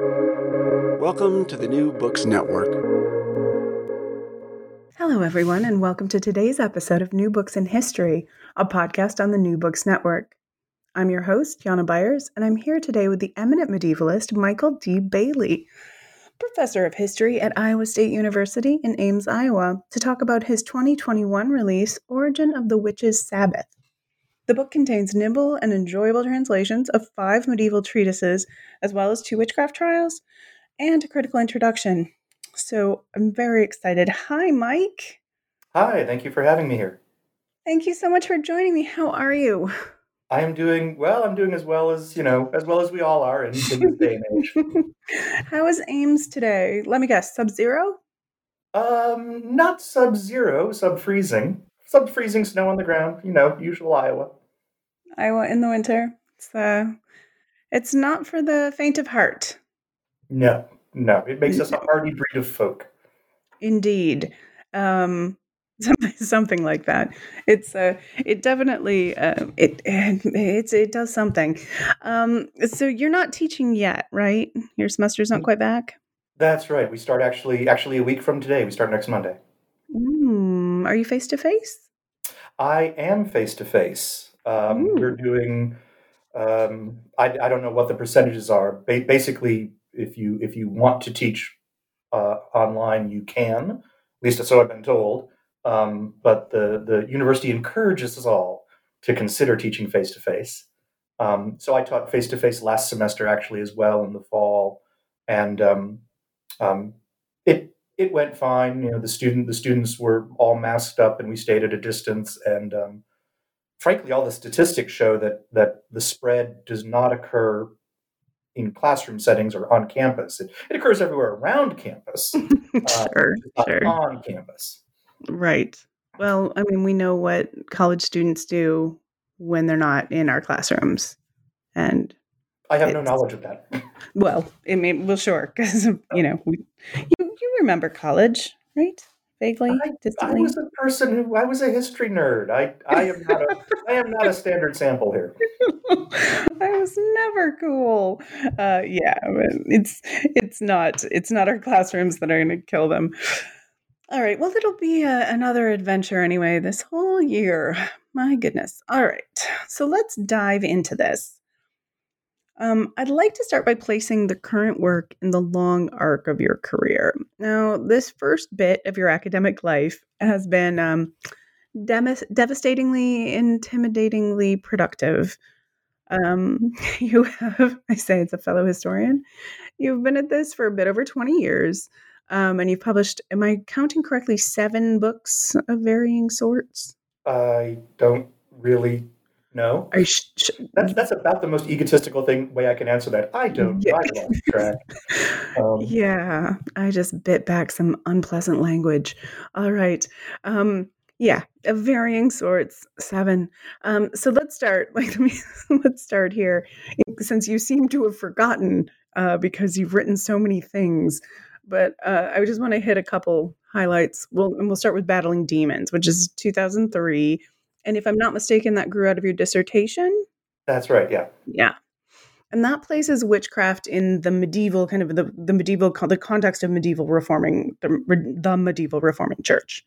Welcome to the New Books Network. Hello, everyone, and welcome to today's episode of New Books in History, a podcast on the New Books Network. I'm your host, Jana Byars, and I'm here today with the eminent medievalist Michael D. Bailey, professor of history at Iowa State University in Ames, Iowa, to talk about his 2021 release, Origin of the Witches' Sabbath. The book contains nimble and enjoyable translations of five medieval treatises, as well as two witchcraft trials and a critical introduction. So I'm very excited. Hi, Mike. Hi, thank you for having me here. Thank you so much for joining me. How are you? I am doing well. I'm doing as well as, you know, as well as we all are in, in this day and age. How is Ames today? Let me guess, sub zero? Um, not sub zero, sub freezing sub freezing snow on the ground, you know, usual Iowa. Iowa in the winter. It's uh it's not for the faint of heart. No, no. It makes us a hardy breed of folk. Indeed. Um something, something like that. It's uh it definitely uh, it it's it does something. Um so you're not teaching yet, right? Your semester's not mm. quite back? That's right. We start actually actually a week from today. We start next Monday. Mm, are you face to face? I am face to face. We're doing. Um, I, I don't know what the percentages are. Ba- basically, if you if you want to teach uh, online, you can. At least so I've been told. Um, but the the university encourages us all to consider teaching face to face. So I taught face to face last semester actually as well in the fall, and um, um, it it went fine. You know, the student the students were all masked up, and we stayed at a distance. And um, frankly, all the statistics show that that the spread does not occur in classroom settings or on campus. It, it occurs everywhere around campus, sure, uh, sure. on campus. Right. Well, I mean, we know what college students do when they're not in our classrooms, and I have no knowledge of that. Well, it may well sure because you know we, you remember college, right? Vaguely, I, I, was a person who I was a history nerd. I I am not a I am not a standard sample here. I was never cool. Uh, yeah, it's it's not it's not our classrooms that are going to kill them. All right. Well, it'll be a, another adventure anyway. This whole year. My goodness. All right. So let's dive into this. Um, I'd like to start by placing the current work in the long arc of your career. Now, this first bit of your academic life has been um, dem- devastatingly, intimidatingly productive. Um, you have, I say, it's a fellow historian. You've been at this for a bit over 20 years, um, and you've published, am I counting correctly, seven books of varying sorts? I don't really no. Sh- sh- that's that's about the most egotistical thing way I can answer that. I don't. Yeah. I. Um, yeah, I just bit back some unpleasant language. All right. Um, yeah, of varying sorts. Seven. Um, so let's start. Like, let's start here, since you seem to have forgotten uh, because you've written so many things. But uh, I just want to hit a couple highlights. We'll and we'll start with battling demons, which is 2003 and if I'm not mistaken, that grew out of your dissertation. That's right. Yeah. Yeah. And that places witchcraft in the medieval kind of the, the medieval the context of medieval reforming the, the medieval reforming church.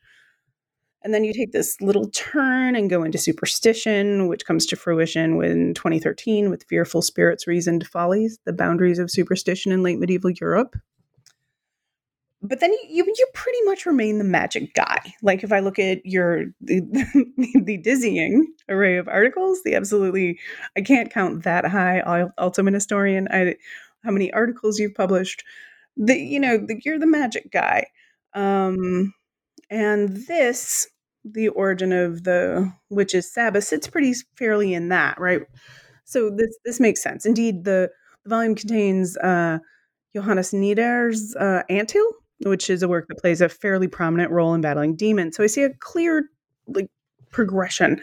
And then you take this little turn and go into superstition, which comes to fruition in 2013 with Fearful Spirits, Reasoned Follies, the boundaries of superstition in late medieval Europe but then you you pretty much remain the magic guy. Like if I look at your the, the dizzying array of articles, the absolutely I can't count that high. I'll, also an historian. I how many articles you've published. The you know the, you're the magic guy. Um, and this the origin of the witch's Sabbath sits pretty fairly in that right. So this this makes sense. Indeed, the, the volume contains uh, Johannes Nider's uh, which is a work that plays a fairly prominent role in battling demons. So I see a clear like progression,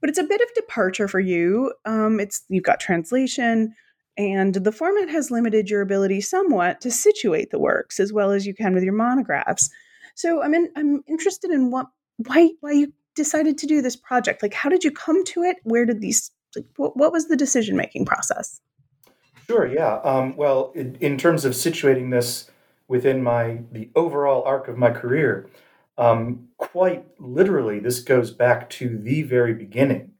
but it's a bit of departure for you. Um, it's you've got translation, and the format has limited your ability somewhat to situate the works as well as you can with your monographs. So I'm in, I'm interested in what why why you decided to do this project. Like, how did you come to it? Where did these like, what, what was the decision making process? Sure. Yeah. Um, well, in, in, terms of situating this within my the overall arc of my career, um, quite literally, this goes back to the very beginning.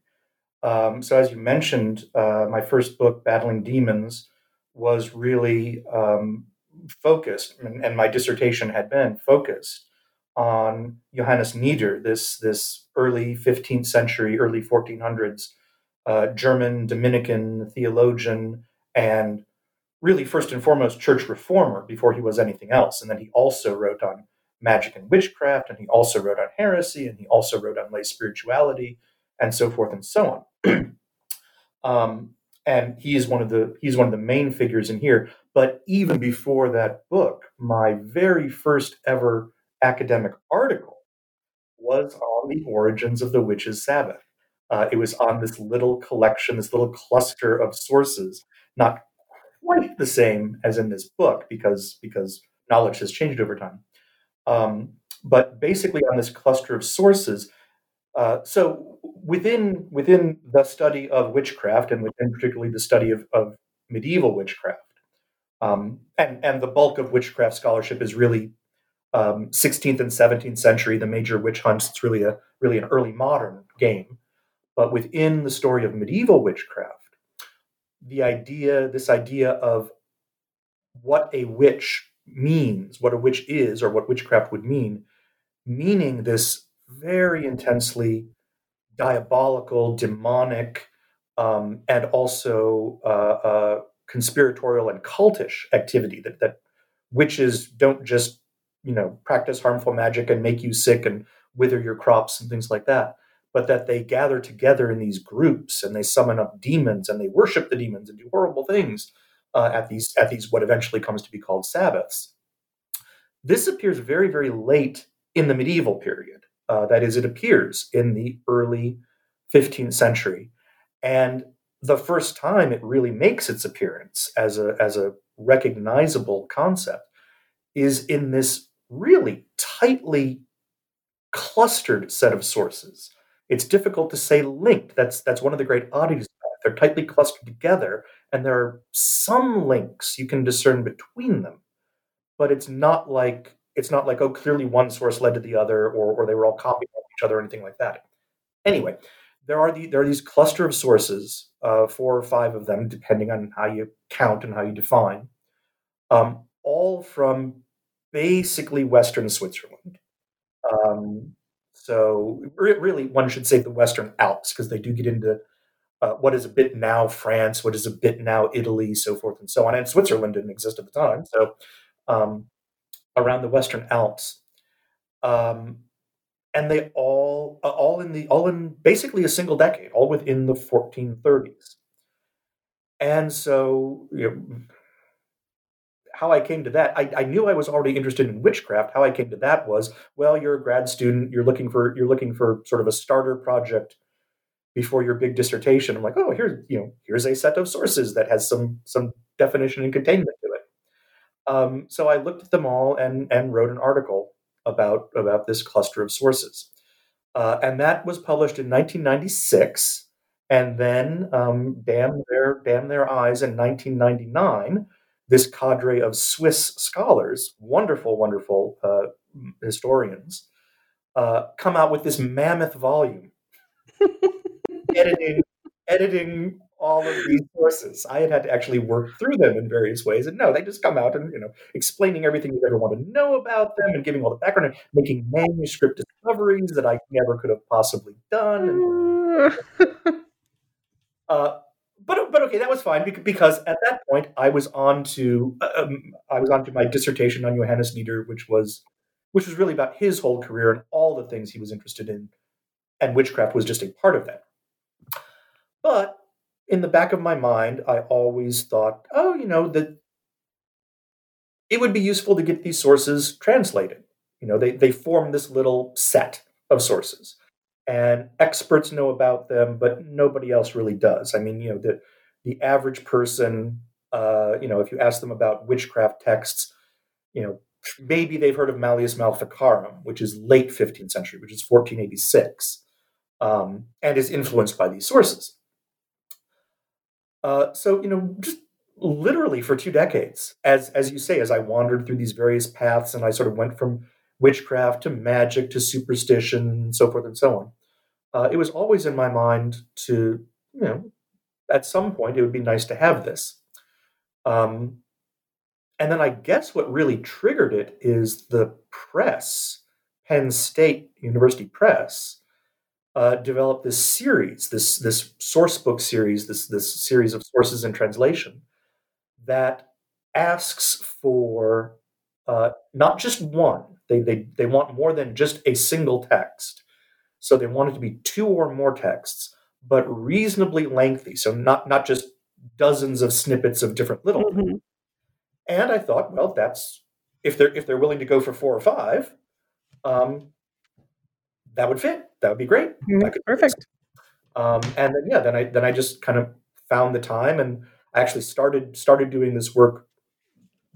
Um, so, as you mentioned, uh, my first book, Battling Demons, was really um, focused, and, and, my dissertation had been focused on Johannes Nider, this this early 15th century, early 1400s uh, German Dominican theologian and really first and foremost church reformer before he was anything else. And then he also wrote on magic and witchcraft, and he also wrote on heresy, and he also wrote on lay spirituality, and so forth and so on. um, and he is one of the he's one of the main figures in here. But even before that book, my very first ever academic article was on the origins of the witches' Sabbath. Uh, it was on this little collection, this little cluster of sources, not quite the same as in this book because because knowledge has changed over time. Um, but basically, on this cluster of sources. Uh, so within within the study of witchcraft, and within particularly the study of, of medieval witchcraft, um, and and the bulk of witchcraft scholarship is really um, 16th and 17th century, the major witch hunts. It's really a really an early modern game. But within the story of medieval witchcraft, the idea, this idea of what a witch means, what a witch is, or what witchcraft would mean, meaning this very intensely diabolical, demonic, um, and also uh, uh, conspiratorial and cultish activity that, that witches don't just you know practice harmful magic and make you sick and wither your crops and things like that but that they gather together in these groups and they summon up demons and they worship the demons and do horrible things uh, at these at these what eventually comes to be called Sabbaths. This appears very very late in the medieval period. Uh, that is, it appears in the early 15th century, and the first time it really makes its appearance as a as a recognizable concept is in this really tightly clustered set of sources it's difficult to say linked. That's that's one of the great oddities. They're tightly clustered together, and there are some links you can discern between them, but it's not like it's not like oh clearly one source led to the other, or or they were all copying each other, or anything like that. Anyway, there are the there are these cluster of sources, uh, four or five of them, depending on how you count and how you define, um, all from basically Western Switzerland. Um, so really, one should say the Western Alps because they do get into uh, what is a bit now France, what is a bit now Italy, so forth and so on. And Switzerland didn't exist at the time, so um, around the Western Alps, um, and they all uh, all in the all in basically a single decade, all within the 1430s. And so you know, how I came to that, I, I, knew I was already interested in witchcraft. How I came to that was, well, you're a grad student, you're looking for you're looking for sort of a starter project before your big dissertation. I'm like, oh, here's you know, here's a set of sources that has some some definition and containment to it. Um, so I looked at them all and and wrote an article about about this cluster of sources, uh, and that was published in 1996. And then, um, damn their damn their eyes, in 1999 this cadre of Swiss scholars, wonderful, wonderful uh, historians, uh, come out with this mammoth volume, editing, editing all of these sources. I had had to actually work through them in various ways, and no, they just come out and you know explaining everything you ever want to know about them, and giving all the background, and making manuscript discoveries that I never could have possibly done. And, uh, but but okay, that was fine because at that point I was on to uh, um, I was on to my dissertation on Johannes Nider, which was which was really about his whole career and all the things he was interested in, and witchcraft was just a part of that. But in the back of my mind, I always thought, oh, you know, that it would be useful to get these sources translated. You know, they they form this little set of sources and experts know about them, but nobody else really does. I mean, you know, the the average person, uh, you know, if you ask them about witchcraft texts, you know, maybe they've heard of Malleus Maleficarum, which is late 15th century, which is 1486, um, and is influenced by these sources. Uh, so, you know, just literally for two decades, as as you say, as I wandered through these various paths, and I sort of went from witchcraft to magic to superstition and so forth and so on. Uh, it was always in my mind to, you know, at some point it would be nice to have this. Um, and then I guess what really triggered it is the press, Penn State University Press, uh, developed this series, this this source book series, this this series of sources and translation that asks for uh, not just one. They, they they want more than just a single text. So they want it to be two or more texts, but reasonably lengthy. So not not just dozens of snippets of different little. Mm-hmm. And I thought, well, that's if they're if they're willing to go for four or five, um, that would fit. That would be great. Mm-hmm. Perfect. Um, and then yeah, then I then I just kind of found the time, and I actually started started doing this work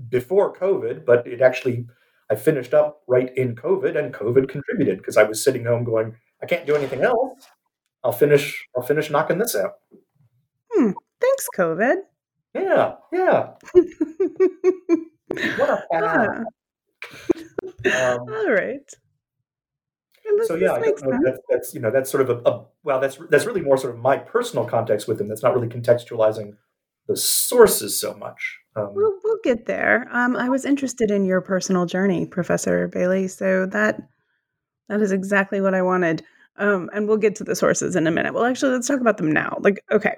before COVID, but it actually I finished up right in COVID, and COVID contributed because I was sitting home going, I can't do anything else. I'll finish. I'll finish knocking this out. Hmm. Thanks, COVID. Yeah, yeah. what a. Ah. Um, All right. This, so yeah, that's, that's, you know that's sort of a, a, well that's that's really more sort of my personal context with him. That's not really contextualizing the sources so much. Um, we'll, we'll get there. Um, I was interested in your personal journey, Professor Bailey. So that that is exactly what I wanted. Um, and we'll get to the sources in a minute. Well, actually, let's talk about them now. Like, okay,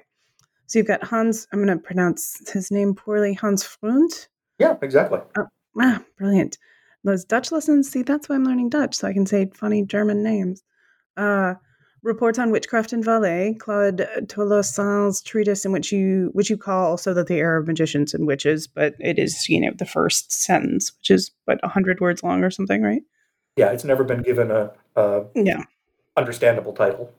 so you've got Hans. I'm going to pronounce his name poorly. Hans Fründ. Yeah, exactly. Oh, ah, brilliant. Those Dutch lessons. See, that's why I'm learning Dutch, so I can say funny German names. Uh, reports on witchcraft in Valais, Claude Tholosan's treatise, in which you which you call also that the era of magicians and witches, but it is you know the first sentence, which is what hundred words long or something, right? Yeah, it's never been given a, a yeah understandable title.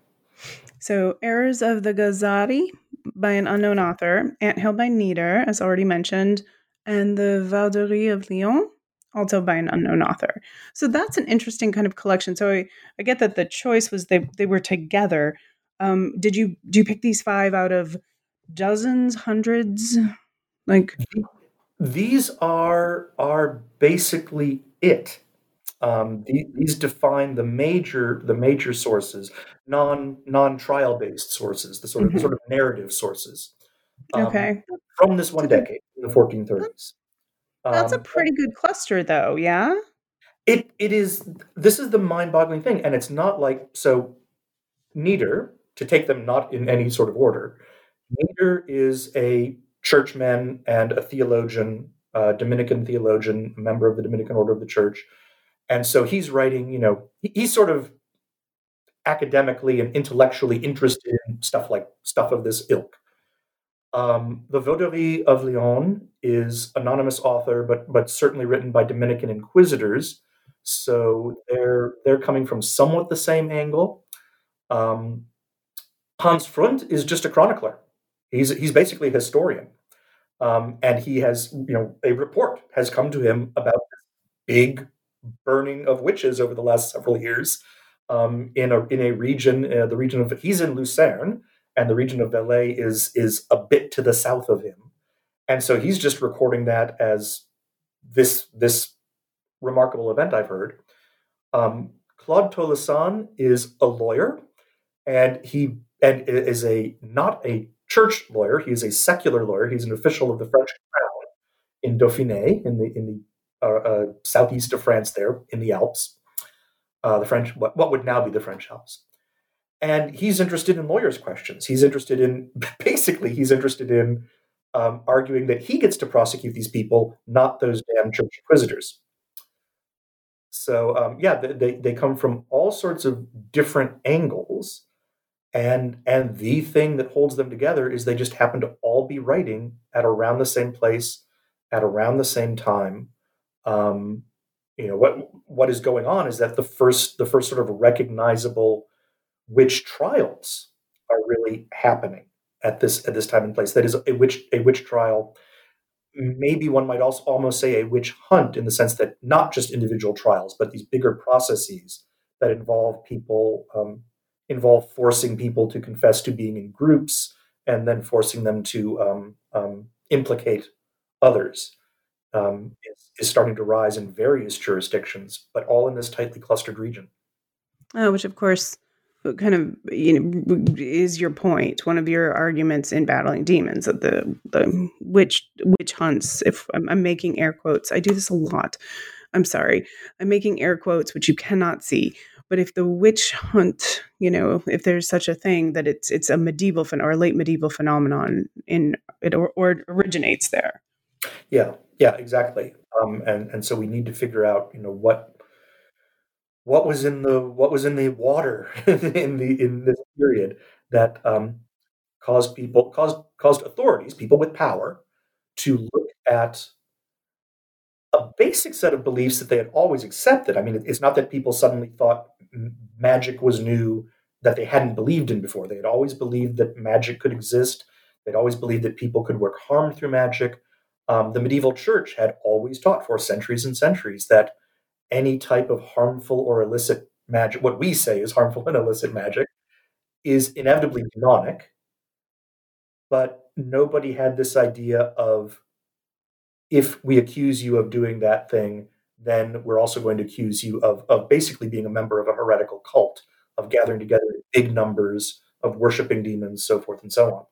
So, Errors of the Gazarii by an unknown author, Anthill by Nider, as already mentioned, and The Vauderie of Lyon, also by an unknown author. So that's an interesting kind of collection. So I, I get that the choice was they they were together. Um, did you do you pick these five out of dozens, hundreds? Like these are are basically it. Um, these define the major the major sources, non non trial based sources, the sort of mm-hmm. sort of narrative sources. Um, okay. From this one decade, in the 1430s. That's um, a pretty good cluster, though. Yeah. It it is. This is the mind boggling thing, and it's not like so. Nider to take them not in any sort of order. Nider is a churchman and a theologian, uh, Dominican theologian, a member of the Dominican Order of the Church and so he's writing, you know, he's sort of academically and intellectually interested in stuff like stuff of this ilk. Um, the Vauderie of Lyon is anonymous author, but but certainly written by Dominican inquisitors. So they're they're coming from somewhat the same angle. Um, Hans Fründ is just a chronicler. He's he's basically a historian, um, and he has you know a report has come to him about big burning of witches over the last several years um, in a in a region, uh, the region of he's in Lucerne, and the region of Valais is is a bit to the south of him, and so he's just recording that as this this remarkable event I've heard. Um, Claude Tholosan is a lawyer, and he and is a not a church lawyer. He is a secular lawyer. He's an official of the French crown in Dauphiné, in the in the uh, uh, southeast of France, there in the Alps, uh, the French, what, what would now be the French Alps. And he's interested in lawyers' questions. He's interested in, basically, he's interested in um, arguing that he gets to prosecute these people, not those damn church inquisitors. So, um, yeah, they, they come from all sorts of different angles. And, and the thing that holds them together is they just happen to all be writing at around the same place at around the same time um, you know what what is going on is that the first the first sort of recognizable witch trials are really happening at this at this time and place. That is a witch a witch trial. Maybe one might also almost say a witch hunt in the sense that not just individual trials, but these bigger processes that involve people um, involve forcing people to confess to being in groups and then forcing them to um, um, implicate others um, is, is, starting to rise in various jurisdictions, but all in this tightly clustered region. Oh, which of course kind of you know is your point one of your arguments in battling demons that the the witch witch hunts if I'm, I'm, making air quotes i do this a lot i'm sorry i'm making air quotes which you cannot see but if the witch hunt you know if there's such a thing that it's it's a medieval or a late medieval phenomenon in it or, or originates there. Yeah yeah exactly um, and and so we need to figure out you know what what was in the what was in the water in the in this period that um, caused people caused caused authorities, people with power, to look at a basic set of beliefs that they had always accepted. I mean, it's not that people suddenly thought magic was new that they hadn't believed in before. They had always believed that magic could exist. They'd always believed that people could work harm through magic. Um, the medieval church had always taught for centuries and centuries that any type of harmful or illicit magic, what we say is harmful and illicit magic, is inevitably demonic. But nobody had this idea of if we accuse you of doing that thing, then we're also going to accuse you of, of basically being a member of a heretical cult, of gathering together big numbers, of worshiping demons, so forth and so on.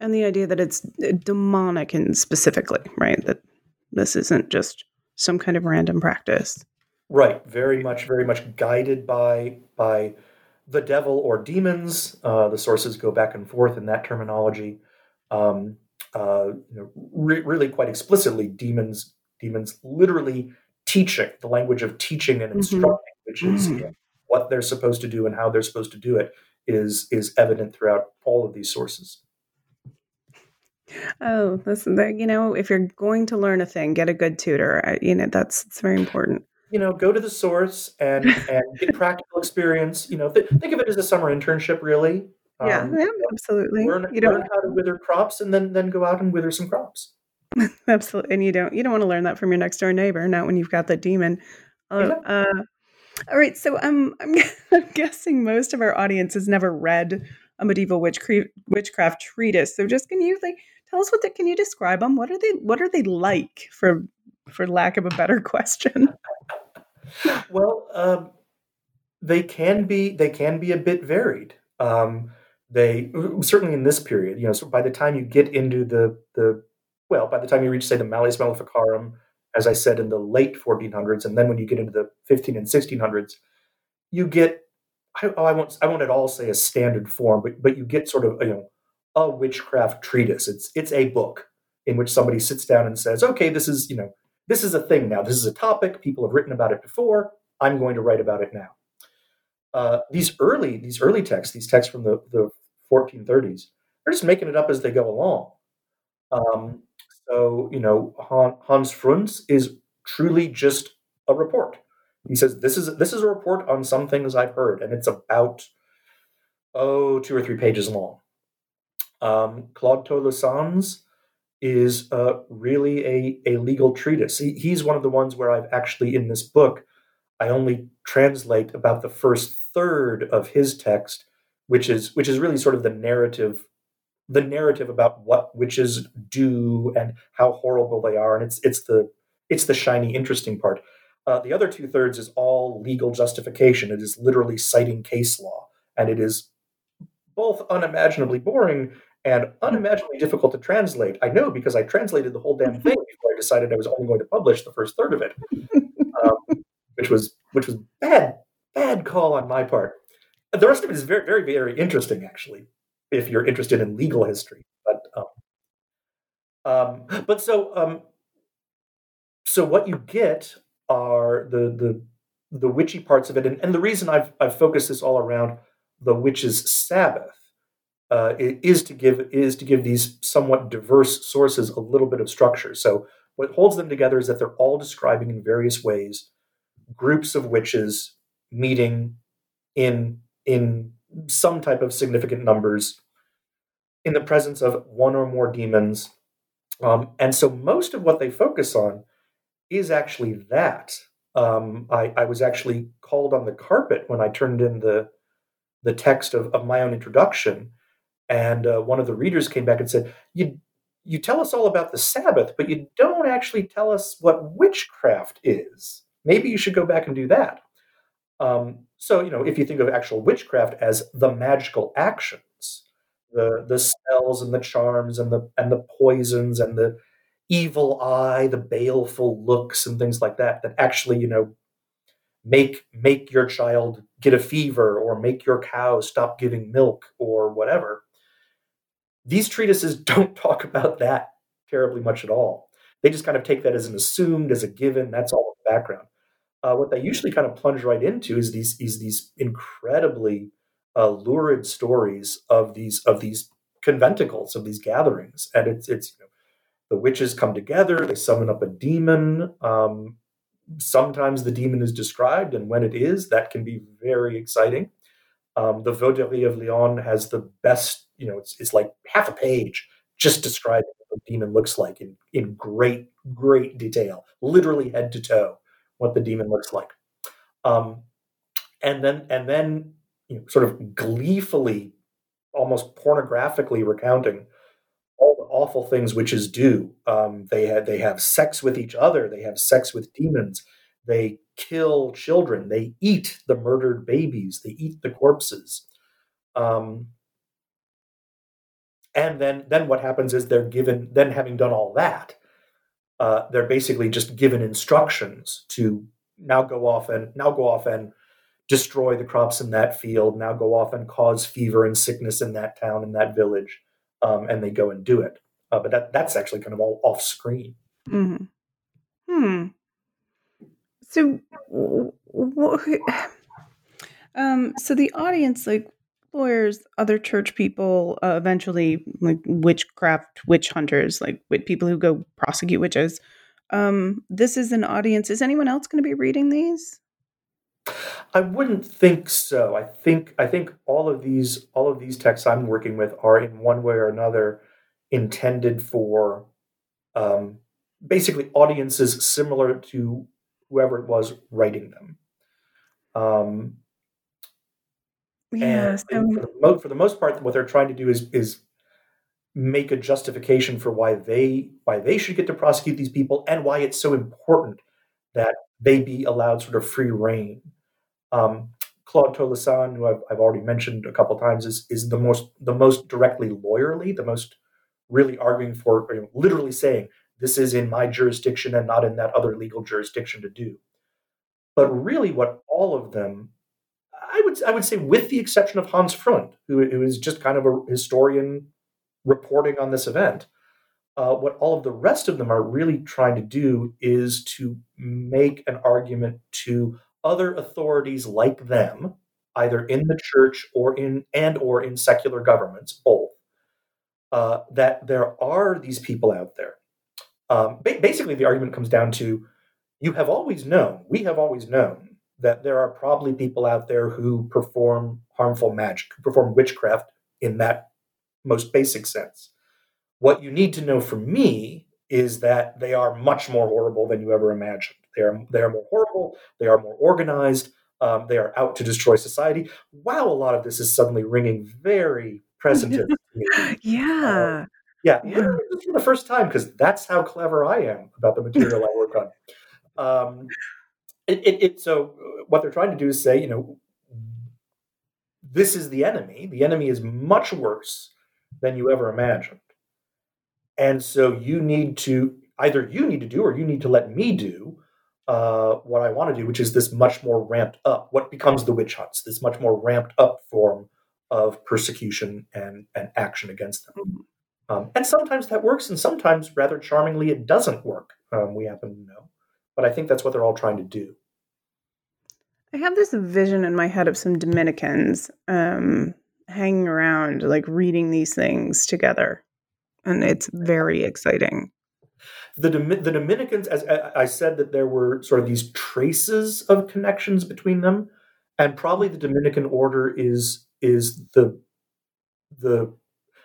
And the idea that it's uh, demonic and specifically, right? That this isn't just some kind of random practice. Right, very much, very much guided by by the devil or demons. Uh, the sources go back and forth in that terminology. Um, uh, you know, re- really, quite explicitly, demons demons literally teaching the language of teaching and mm-hmm. instructing, mm-hmm. which is mm-hmm. you know, what they're supposed to do and how they're supposed to do it, is is evident throughout all of these sources. Oh, listen, you know, if you're going to learn a thing, get a good tutor. I, you know, that's it's very important. You know, go to the source and and get practical experience. You know, th- think of it as a summer internship, really. Yeah, um, yeah absolutely. Learn, you learn how to wither crops, and then then go out and wither some crops. absolutely, and you don't you don't want to learn that from your next door neighbor, not when you've got the demon. Uh, uh, all right, so um, I'm, I'm guessing most of our audience has never read a medieval witch cre- witchcraft treatise. So just can you like tell us what they, can you describe them? What are they what are they like for for lack of a better question? well, um, they can be they can be a bit varied. Um, they certainly in this period, you know, so by the time you get into the the well, by the time you reach say the Malleus Maleficarum, as I said in the late 1400s, and then when you get into the 15 and 1600s, you get I, oh, I won't I won't at all say a standard form, but but you get sort of you know a witchcraft treatise. It's it's a book in which somebody sits down and says, okay, this is you know this is a thing now. This is a topic. People have written about it before. I'm going to write about it now. Uh, these early these early texts, these texts from the, the 1430s, they're just making it up as they go along. Um, so you know Hans Fründ's is truly just a report. He says this is this is a report on some things I've heard, and it's about oh two or three pages long. Um, Claude Tholosan's is uh, really a, a legal treatise. He, he's one of the ones where I've actually, in this book, I only translate about the first third of his text, which is which is really sort of the narrative, the narrative about what witches do and how horrible they are, and it's it's the it's the shiny, interesting part. Uh, the other two thirds is all legal justification. It is literally citing case law, and it is both unimaginably boring and unimaginably difficult to translate. I know because I translated the whole damn thing before I decided I was only going to publish the first third of it, um, which was which was bad bad call on my part. The rest of it is very very very interesting actually, if you're interested in legal history. But um, um, but so um, so what you get are the the the witchy parts of it, and, and the reason I've I've focused this all around the witch's Sabbath uh, is to give is to give these somewhat diverse sources a little bit of structure. So what holds them together is that they're all describing in various ways groups of witches meeting in in some type of significant numbers in the presence of one or more demons. Um, and so most of what they focus on is actually that. Um, I, I was actually called on the carpet when I turned in the the text of, of my own introduction and uh, one of the readers came back and said, "You you tell us all about the Sabbath, but you don't actually tell us what witchcraft is. Maybe you should go back and do that. Um, so, you know, if you think of actual witchcraft as the magical actions, the the spells and the charms and the and the poisons and the evil eye, the baleful looks and things like that, that actually, you know, make make your child get a fever or make your cow stop giving milk or whatever. These treatises don't talk about that terribly much at all. They just kind of take that as an assumed, as a given. That's all the background. Uh, what they usually kind of plunge right into is these is these incredibly uh, lurid stories of these of these conventicles of these gatherings, and it's it's you know, the witches come together, they summon up a demon. Um, sometimes the demon is described, and when it is, that can be very exciting. Um, the Vauderie of Lyon has the best, you know, it's, it's like half a page just describing what the demon looks like in, in great, great detail, literally head to toe, what the demon looks like. Um, and then, and then, you know, sort of gleefully, almost pornographically recounting all the awful things witches do. Um, they they have sex with each other. They have sex with demons. They kill children. They eat the murdered babies. They eat the corpses. Um, and then then what happens is they're given then having done all that, uh, they're basically just given instructions to now go off and now go off and destroy the crops in that field. Now go off and cause fever and sickness in that town in that village um, and they go and do it. Uh, but that that's actually kind of all off screen. Mm-hmm. Hmm. So, um, so the audience, like lawyers, other church people, uh, eventually like witchcraft, witch hunters, like with people who go prosecute witches. Um, this is an audience. Is anyone else going to be reading these? I wouldn't think so. I think I think all of these all of these texts I'm working with are in one way or another intended for um, basically audiences similar to whoever it was writing them. Um, yes. And for the, most, for the most part, what they're trying to do is is make a justification for why they why they should get to prosecute these people and why it's so important that they be allowed sort of free reign um, Claude Tholosan, who I've, I've, already mentioned a couple times, is is the most the most directly lawyerly, the most really arguing for, you know, literally saying this is in my jurisdiction and not in that other legal jurisdiction to do. But really, what all of them, I would I would say, with the exception of Hans Fründ, who, who is just kind of a historian reporting on this event, uh, what all of the rest of them are really trying to do is to make an argument to other authorities like them, either in the church or in and or in secular governments, both, uh, that there are these people out there. Um, ba- basically, the argument comes down to you have always known, we have always known that there are probably people out there who perform harmful magic, who perform witchcraft in that most basic sense. What you need to know from me is that they are much more horrible than you ever imagined. They are they are more horrible. They are more organized. Um, they are out to destroy society. Wow, a lot of this is suddenly ringing very presentive. yeah. Uh, yeah, yeah, for the first time because that's how clever I am about the material I work on. Um, it, it, it, so uh, what they're trying to do is say, you know, this is the enemy. The enemy is much worse than you ever imagined, and so you need to either you need to do or you need to let me do uh, what I want to do, which is this much more ramped up, what becomes the witch hunts, this much more ramped up form of persecution and, and action against them. Mm-hmm. Um, and sometimes that works, and sometimes, rather charmingly, it doesn't work. Um, we happen to know. But I think that's what they're all trying to do. I have this vision in my head of some Dominicans um, hanging around, like reading these things together. And it's very exciting the the Dominicans, as I said, that there were sort of these traces of connections between them, and probably the Dominican order is is the the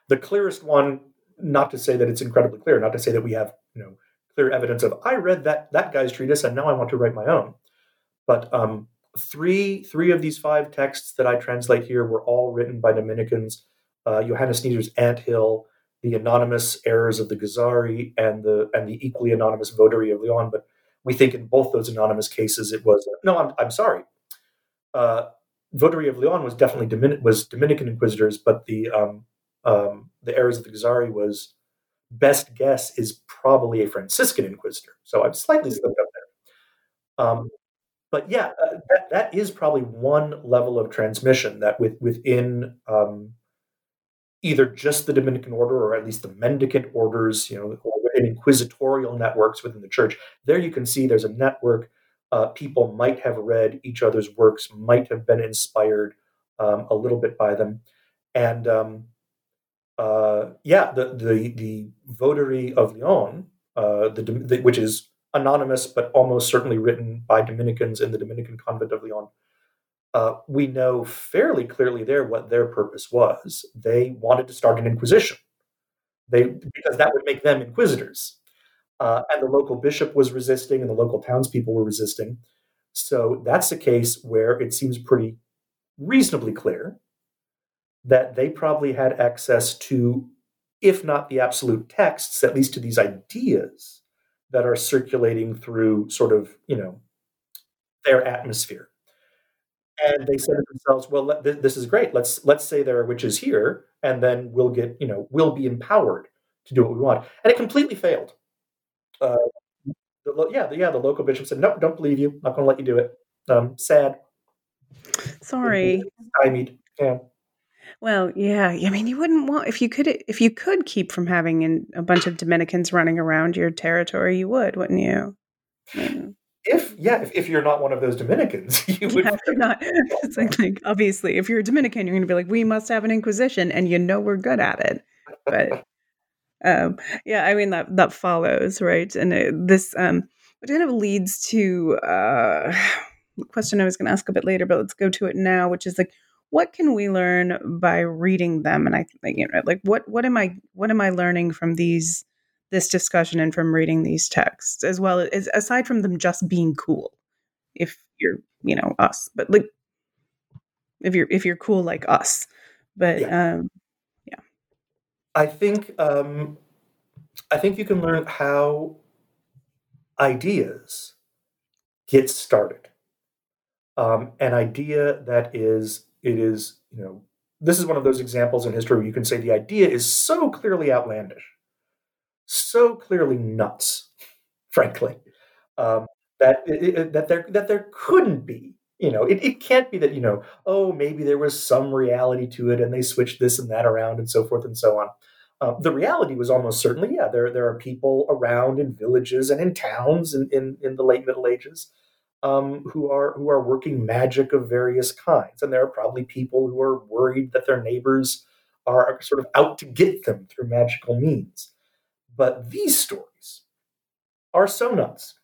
the clearest one. Not to say that it's incredibly clear, not to say that we have you know clear evidence of I read that that guy's treatise and now I want to write my own. But um, three three of these five texts that I translate here were all written by Dominicans. Uh, Johannes Nider's Ant Hill, the anonymous errors of the Gazarii and the and the equally anonymous Vauderie of Lyon. But we think in both those anonymous cases it was no. I'm I'm sorry. Uh, Vauderie of Lyon was definitely Domin- was Dominican inquisitors, but the um, um, the errors of the Gazarii was best guess is probably a Franciscan inquisitor. So I've slightly slipped up there. Um, but yeah, uh, that, that is probably one level of transmission that with, within um, either just the Dominican order or at least the mendicant orders, you know, or within inquisitorial networks within the church, there you can see there's a network. Uh, people might have read each other's works, might have been inspired um, a little bit by them, and um, uh, yeah, the the the Vauderie of Lyon, uh, the, the, which is anonymous but almost certainly written by Dominicans in the Dominican convent of Lyon. Uh, we know fairly clearly there what their purpose was. They wanted to start an inquisition. They because that would make them inquisitors, uh, and the local bishop was resisting, and the local townspeople were resisting. So that's a case where it seems pretty reasonably clear that they probably had access to, if not the absolute texts, at least to these ideas that are circulating through sort of, you know, their atmosphere. And they said to themselves, "Well, let, th- this is great. Let's let's say there are witches here, and then we'll get, you know, we'll be empowered to do what we want." And it completely failed. Uh, the, yeah, the, yeah. The local bishop said, "Nope, don't believe you. Not going to let you do it." Um, sad. Sorry. I mean, yeah. Well, yeah. I mean, you wouldn't want if you could if you could keep from having in, a bunch of Dominicans running around your territory, you would, wouldn't you? if yeah, if, if, you're not one of those Dominicans, you would. Yeah, not. It's like, like obviously, if you're a Dominican, you're going to be like, we must have an Inquisition, and you know we're good at it. But um, yeah, I mean that that follows right, and it, this um, it kind of leads to uh, the question I was going to ask a bit later, but let's go to it now, which is like what can we learn by reading them? And i think you know, like what what am i what am i learning from these this discussion and from reading these texts as well as aside from them just being cool if you're you know us but like if you're if you're cool like us. But yeah. um yeah. I think um i think you can learn how ideas get started. Um, an idea that is it is, you know, this is one of those examples in history where you can say the idea is so clearly outlandish, so clearly nuts, frankly, um, that it, that there that there couldn't be. You know, it, it can't be that you know, oh, maybe there was some reality to it, and they switched this and that around, and so forth and so on. Uh, the reality was almost certainly, yeah, there there are people around in villages and in towns in, in, in the late Middle Ages um, who are who are working magic of various kinds, and there are probably people who are worried that their neighbors are sort of out to get them through magical means. But these stories are so nuts,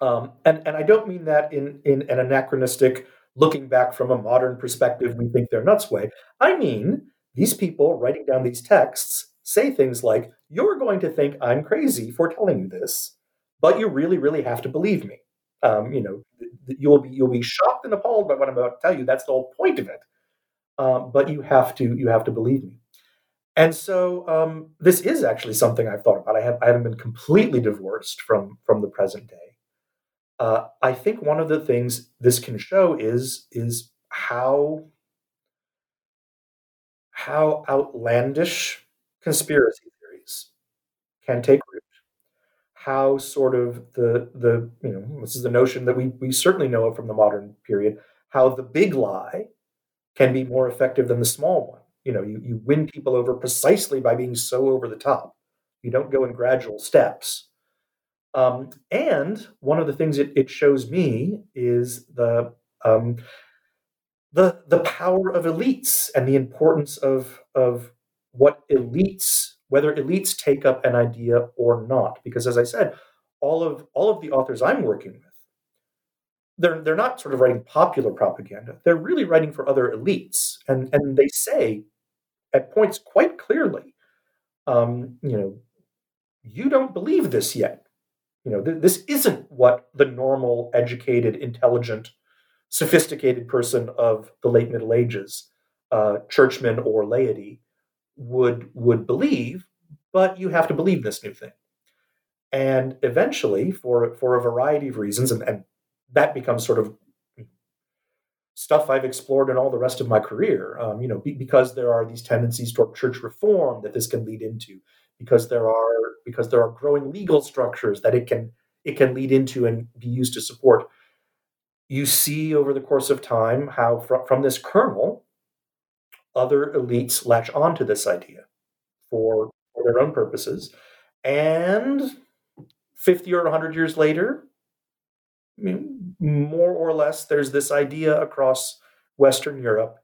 um, and and I don't mean that in in an anachronistic, looking back from a modern perspective, we think they're nuts way. I mean these people writing down these texts say things like, "You're going to think I'm crazy for telling you this." But you really, really have to believe me um, you know, you'll be you'll be shocked and appalled by what I'm about to tell you. That's the whole point of it. Um, but you have to you have to believe me. And so um, this is actually something I've thought about. I have I haven't been completely divorced from from the present day. Uh, I think one of the things this can show is is how how outlandish conspiracy theories can take how sort of the the you know this is the notion that we we certainly know from the modern period how the big lie can be more effective than the small one. You know you, you win people over precisely by being so over the top. You don't go in gradual steps. Um, and one of the things it, it shows me is the um, the the power of elites and the importance of of what elites whether elites take up an idea or not. Because as I said, all of all of the authors I'm working with, they're they're not sort of writing popular propaganda. They're really writing for other elites, and and they say at points quite clearly, um, you know, you don't believe this yet. You know, th- this isn't what the normal, educated, intelligent, sophisticated person of the late Middle Ages, uh, churchman or laity, would would believe, but you have to believe this new thing. And eventually, for for a variety of reasons, and, and that becomes sort of stuff I've explored in all the rest of my career. Um, you know, be, because there are these tendencies toward church reform that this can lead into, because there are because there are growing legal structures that it can it can lead into and be used to support. You see over the course of time how fr- from this kernel, other elites latch onto this idea for, for their own purposes, and fifty or hundred years later, I mean, more or less, there's this idea across Western Europe,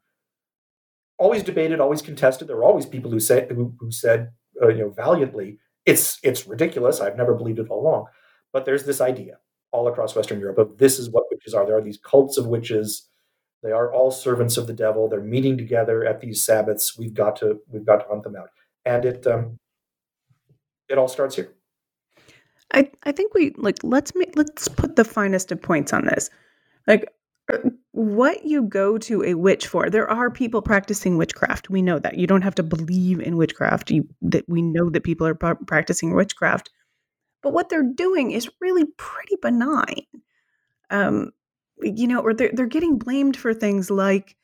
always debated, always contested. There were always people who said who, who said, uh, you know, valiantly, it's it's ridiculous. I've never believed it all along. But there's this idea all across Western Europe of this is what witches are. There are these cults of witches. They are all servants of the devil. They're meeting together at these Sabbaths. We've got to we've got to hunt them out. And it um, it all starts here. I I think we like let's make let's put the finest of points on this. Like what you go to a witch for. There are people practicing witchcraft. We know that. You don't have to believe in witchcraft. You that we know that people are practicing witchcraft. But what they're doing is really pretty benign. Um you know, or they're they're getting blamed for things like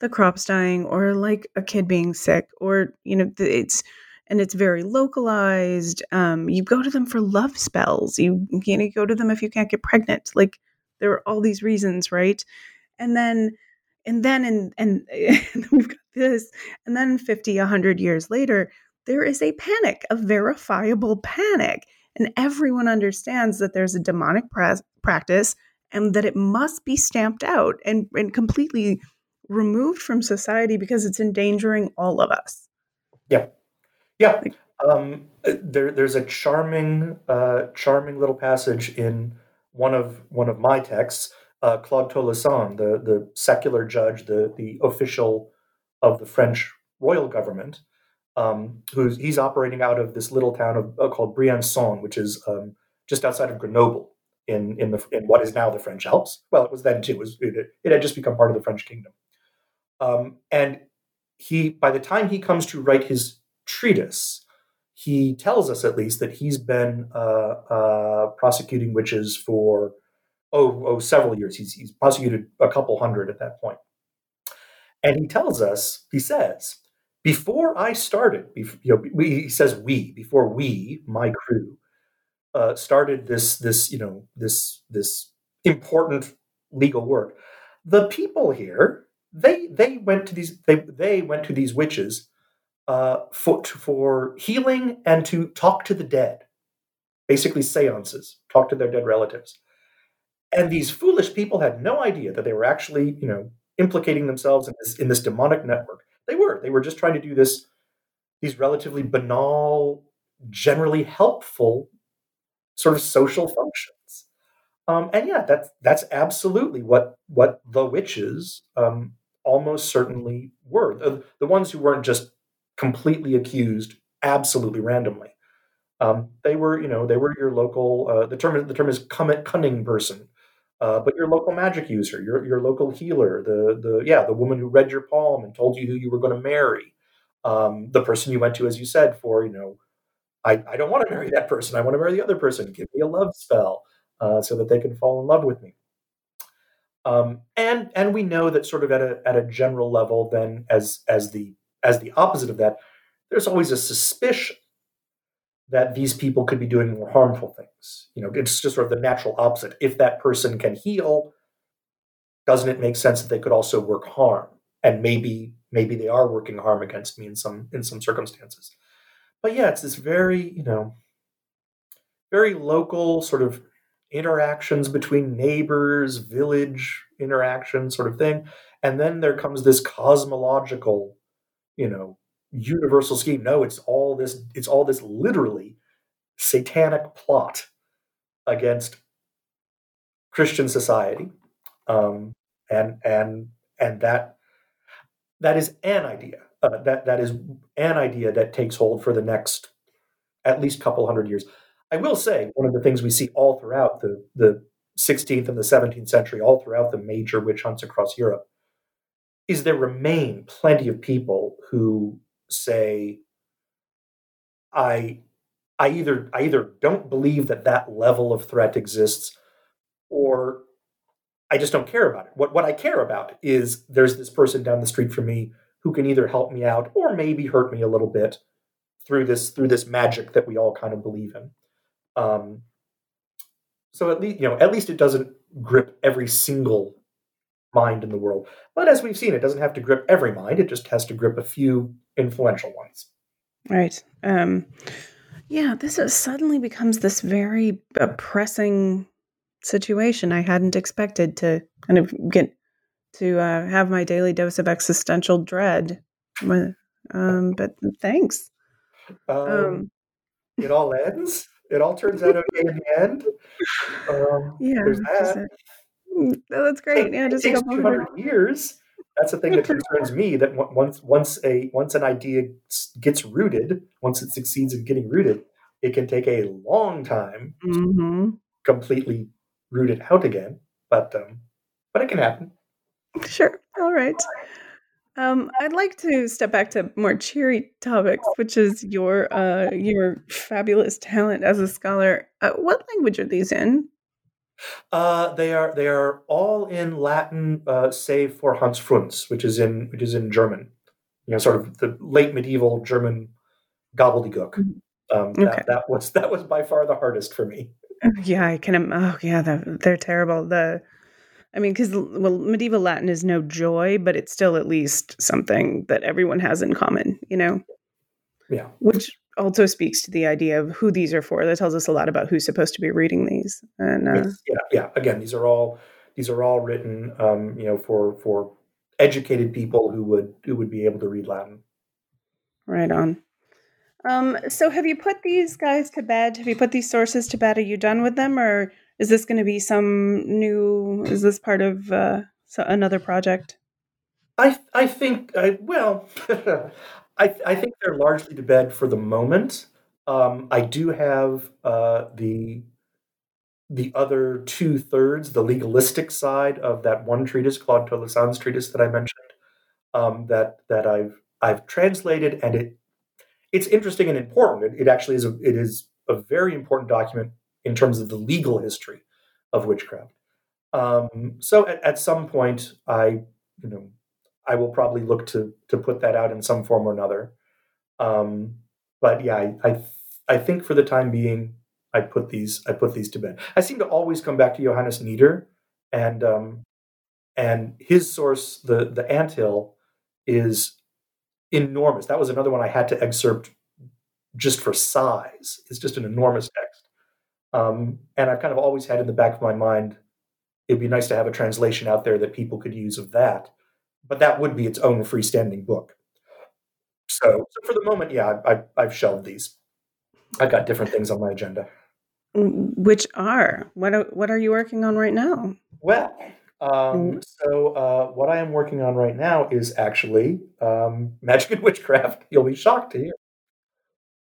the crops dying or like a kid being sick or you know it's and it's very localized. Um, you go to them for love spells. You, you go to them if you can't get pregnant. Like there are all these reasons, right? And then, and then, and and, and we've got this, and then 50, 100 years later, there is a panic, a verifiable panic, and everyone understands that there's a demonic pra- practice and that it must be stamped out and, and completely removed from society because it's endangering all of us. Yeah. Yeah, um, uh, there, there's a charming, uh, charming little passage in one of one of my texts. Uh, Claude Tholosan, the the secular judge, the the official of the French royal government, um, who's he's operating out of this little town of uh, called Briançon, which is um, just outside of Grenoble in in the in what is now the French Alps. Well, it was then too. It, was, it, it had just become part of the French kingdom. Um, and he, by the time he comes to write his treatise, he tells us at least that he's been uh, uh, prosecuting witches for oh, oh several years. He's, he's prosecuted a couple hundred at that point. And he tells us, he says, before I started, you know, we, he says we, before we, my crew, uh, started this, this, you know, this, this important legal work, the people here, they, they went to these, they, they went to these witches uh, for, for healing and to talk to the dead, basically seances, talk to their dead relatives. And these foolish people had no idea that they were actually, you know, implicating themselves in this, in this demonic network. They were. They were just trying to do this, these relatively banal, generally helpful sort of social functions. Um, and yeah, that's that's absolutely what what the witches um, almost certainly were. The, the ones who weren't just completely accused absolutely randomly. Um, they were, you know, they were your local. Uh, the term the term is cunning person, uh, but your local magic user, your your local healer, the the yeah, the woman who read your palm and told you who you were going to marry, um, the person you went to, as you said, for you know, I, I don't want to marry that person. I want to marry the other person. Give me a love spell uh, so that they can fall in love with me. Um, and and we know that sort of at a at a general level, then as as the as the opposite of that, there's always a suspicion that these people could be doing more harmful things. You know, it's just sort of the natural opposite. If that person can heal, doesn't it make sense that they could also work harm? And maybe maybe they are working harm against me in some in some circumstances. But yeah, it's this very, you know, very local sort of interactions between neighbors, village interaction sort of thing. And then there comes this cosmological you know universal scheme no it's all this it's all this literally satanic plot against christian society um, and and and that that is an idea uh, that that is an idea that takes hold for the next at least couple hundred years i will say one of the things we see all throughout the the 16th and the 17th century all throughout the major witch hunts across europe is there remain plenty of people who say I I either I either don't believe that that level of threat exists, or I just don't care about it. What what I care about is there's this person down the street from me who can either help me out or maybe hurt me a little bit through this through this magic that we all kind of believe in. Um, so at least you know at least it doesn't grip every single mind in the world. But as we've seen, it doesn't have to grip every mind. It just has to grip a few influential ones. Right. Um, yeah, this is, suddenly becomes this very oppressing situation. I hadn't expected to kind of get to uh, have my daily dose of existential dread. Um, but thanks. Um, um, it all ends. It all turns out okay in the end. Um, yeah, that. Mm, that's great. Yeah, just it takes 200 years. That's the thing that concerns me. That once once a once an idea gets rooted, once it succeeds in getting rooted, it can take a long time mm-hmm. completely root it out again. But um, but it can happen. Sure. All right. Um, I'd like to step back to more cheery topics, which is your uh, your fabulous talent as a scholar. Uh, what language are these in? Uh, they are they are all in Latin, uh, save for Hans Fründ, which is in which is in German. You know, sort of the late medieval German gobbledygook. Mm-hmm. Um, okay. that, that was that was by far the hardest for me. Yeah, I can. Oh, yeah, they're terrible. The, I mean, because well, medieval Latin is no joy, but it's still at least something that everyone has in common. You know. Yeah. Which also speaks to the idea of who these are for. That tells us a lot about who's supposed to be reading these. And uh, yeah, yeah. Again, these are all these are all written, um, you know, for for educated people who would who would be able to read Latin. Right on. Um, so, have you put these guys to bed? Have you put these sources to bed? Are you done with them, or is this going to be some new? Is this part of uh, so another project? I I think I well, I, I think they're largely to bed for the moment. Um, I do have uh, the the other two thirds, the legalistic side of that one treatise, Claude Tholosan's treatise that I mentioned, um, that that I've I've translated, and it it's interesting and important. It, it actually is a it is a very important document in terms of the legal history of witchcraft. Um, so at, at some point, I you know I will probably look to to put that out in some form or another. Um, but yeah, I, I, I think for the time being, I put these I put these to bed. I seem to always come back to Johannes Nider, and um, and his source, the the anthill, is enormous. That was another one I had to excerpt just for size. It's just an enormous um, and I've kind of always had in the back of my mind, it'd be nice to have a translation out there that people could use of that but that would be its own freestanding book. So, so for the moment, yeah, I, I've shelved these. I've got different things on my agenda. Which are what? Are, what are you working on right now? Well, um, mm. so uh, what I am working on right now is actually um, magic and witchcraft. You'll be shocked to hear.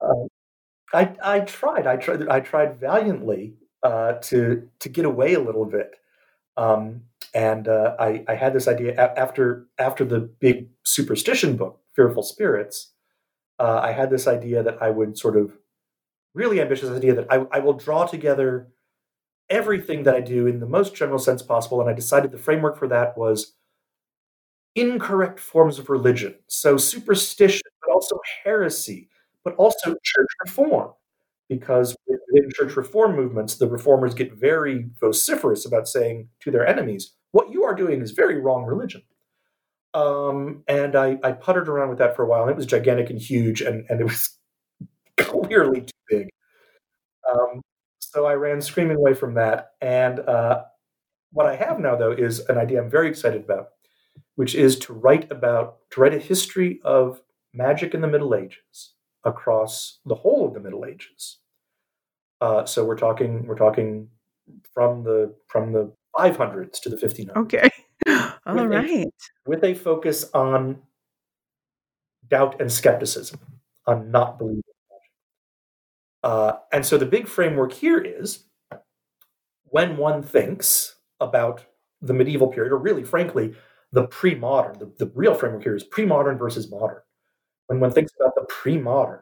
Uh, I I tried. I tried. I tried valiantly uh, to to get away a little bit. Um, and uh, I, I, had this idea after after the big superstition book, Fearful Spirits. Uh, I had this idea that I would sort of really ambitious idea that I, I, will draw together everything that I do in the most general sense possible. And I decided the framework for that was incorrect forms of religion, so superstition, but also heresy, but also church reform because within church reform movements, the reformers get very vociferous about saying to their enemies, what you are doing is very wrong religion. Um, and I, I puttered around with that for a while, and it was gigantic and huge, and, and it was clearly too big. Um, so I ran screaming away from that. And uh, what I have now, though, is an idea I'm very excited about, which is to write about to write a history of magic in the Middle Ages across the whole of the Middle Ages. Uh, so we're talking we're talking from the from the 500s to the 1500s. Okay. All with right. A, with a focus on doubt and skepticism, on not believing. Uh, and so the big framework here is when one thinks about the medieval period, or really, frankly, the pre modern, the, the real framework here is pre modern versus modern. When one thinks about the pre modern,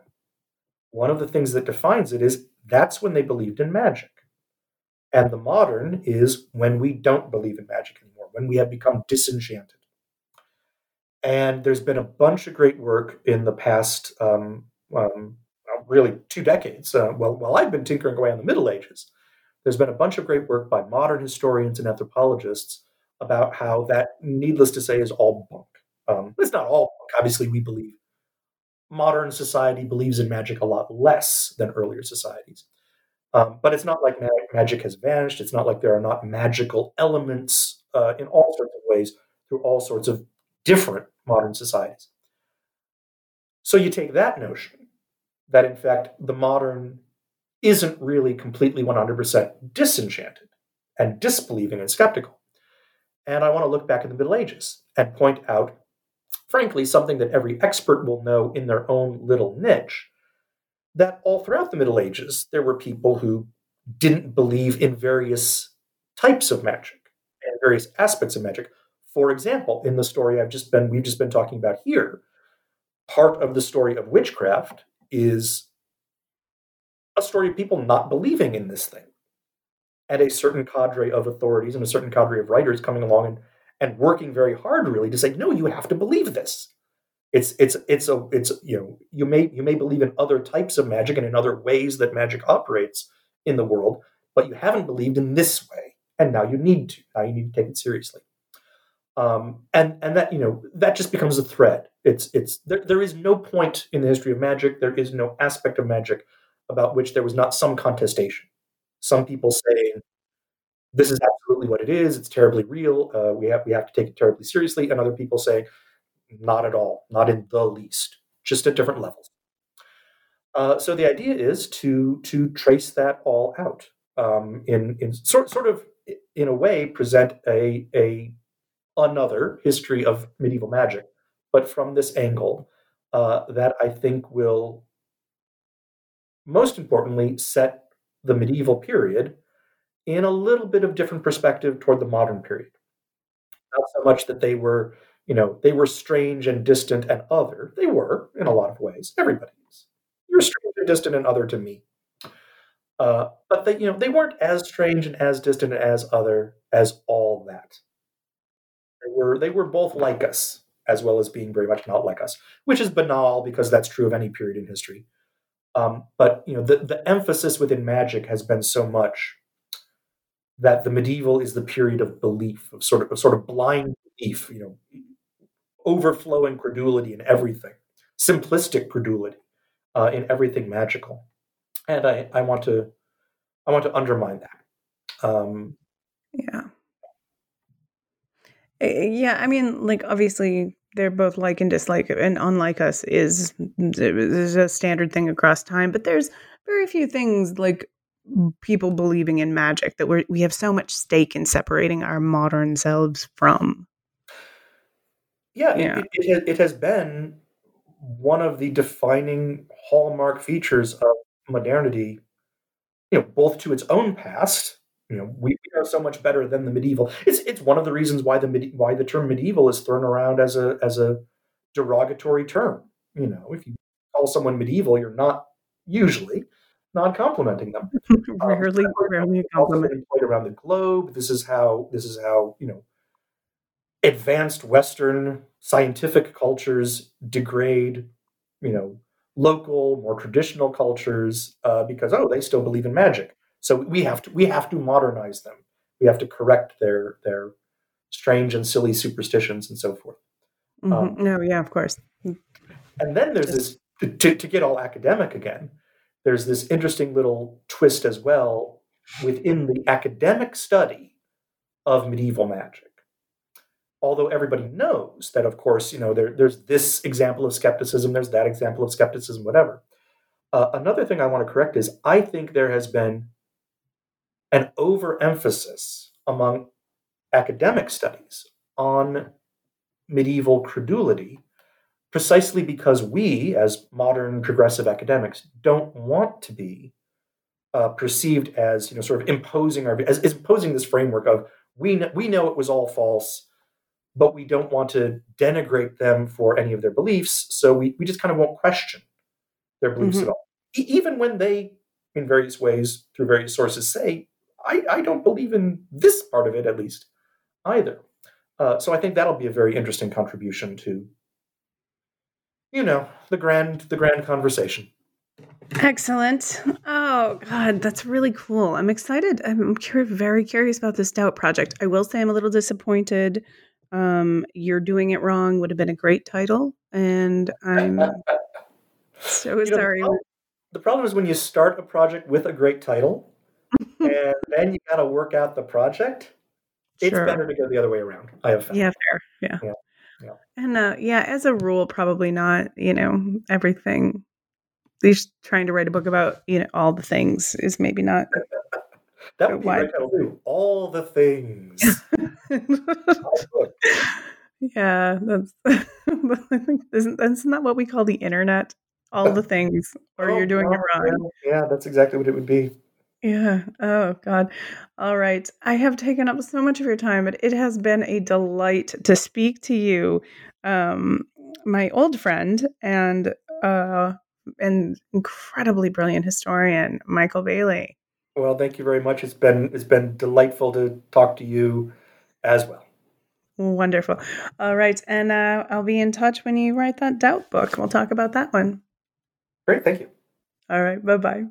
one of the things that defines it is that's when they believed in magic. And the modern is when we don't believe in magic anymore, when we have become disenchanted. And there's been a bunch of great work in the past, um, um, really two decades. Uh, well, while I've been tinkering away on the Middle Ages, there's been a bunch of great work by modern historians and anthropologists about how that, needless to say, is all bunk. Um, it's not all bunk. Obviously, we believe modern society believes in magic a lot less than earlier societies. Um, but it's not like magic has vanished. It's not like there are not magical elements uh, in all sorts of ways through all sorts of different modern societies. So you take that notion that, in fact, the modern isn't really completely 100% disenchanted and disbelieving and skeptical. And I want to look back at the Middle Ages and point out, frankly, something that every expert will know in their own little niche that all throughout the Middle Ages, there were people who didn't believe in various types of magic and various aspects of magic. For example, in the story I've just been we've just been talking about here, part of the story of witchcraft is a story of people not believing in this thing. And a certain cadre of authorities and a certain cadre of writers coming along and, and working very hard really to say, no, you have to believe this. It's it's it's a it's you know you may you may believe in other types of magic and in other ways that magic operates in the world, but you haven't believed in this way, and now you need to. Now you need to take it seriously. Um, and and that you know that just becomes a thread. It's it's there, there is no point in the history of magic. There is no aspect of magic about which there was not some contestation. Some people saying this is absolutely what it is. It's terribly real. Uh, we have we have to take it terribly seriously, and other people say, not at all, not in the least, just at different levels. Uh, so the idea is to to trace that all out um, in in sort sort of in a way present a a another history of medieval magic, but from this angle uh, that I think will most importantly set the medieval period in a little bit of different perspective toward the modern period. Not so much that they were you know, they were strange and distant and other. They were in a lot of ways. Everybody is. You're strange and distant and other to me. Uh, but they, you know, they weren't as strange and as distant and as other as all that. They were they were both like us as well as being very much not like us, which is banal because that's true of any period in history. Um, but you know, the, the emphasis within magic has been so much that the medieval is the period of belief, of sort of, of sort of blind belief. You know, overflowing credulity in everything, simplistic credulity uh, in everything magical, and I, I want to I want to undermine that. Um, yeah, yeah. I mean, like obviously they're both like and dislike, and unlike us is is a standard thing across time. But there's very few things like people believing in magic that we we have so much stake in separating our modern selves from yeah, yeah. It, it, it, has been one of the defining hallmark features of modernity, you know, both to its own past. You know, we, we are so much better than the medieval. It's it's one of the reasons why the why the term medieval is thrown around as a as a derogatory term. You know, if you call someone medieval, you're not usually not complimenting them. rarely, um, rarely compliment. Employed around the globe. This is how this is how you know advanced Western scientific cultures degrade, you know, local, more traditional cultures uh, because oh, they still believe in magic. So we have to we have to modernize them. We have to correct their their strange and silly superstitions and so forth. Mm-hmm. Um, no, yeah, of course. And then there's this to, to get all academic again. There's this interesting little twist as well within the academic study of medieval magic although everybody knows that, of course, you know, there, there's this example of skepticism, there's that example of skepticism, whatever. Uh, another thing I want to correct is I think there has been an overemphasis among academic studies on medieval credulity precisely because we, as modern progressive academics, don't want to be uh, perceived as, you know, sort of imposing our as, as imposing this framework of we know, we know it was all false but we don't want to denigrate them for any of their beliefs. So we, we just kind of won't question their beliefs mm-hmm. at all. E- even when they, in various ways, through various sources, say, I, I don't believe in this part of it, at least, either. Uh, so I think that'll be a very interesting contribution to, you know, the grand the grand conversation. Excellent. Oh God, that's really cool. I'm excited. I'm very curious about this doubt project. I will say I'm a little disappointed. Um, You're doing it wrong would have been a great title, and I'm so you sorry. Know, the, problem, is when you start a project with a great title, and then you got to work out the project. It's sure. better to go the other way around. I have found. Yeah, fair. Yeah. yeah. Yeah. And uh, yeah, as a rule, probably not. You know, everything least trying to write a book about you know all the things is maybe not that would be wide. right all the things yeah that's isn't not what we call the internet all the things or oh, you're doing it wrong yeah that's exactly what it would be yeah oh god all right i have taken up so much of your time but it has been a delight to speak to you um my old friend and uh an incredibly brilliant historian, Michael Bailey. Well, thank you very much. It's been it's been delightful to talk to you as well. Wonderful. All right, and uh, I'll be in touch when you write that doubt book. We'll talk about that one. Great. Thank you. All right. Bye bye.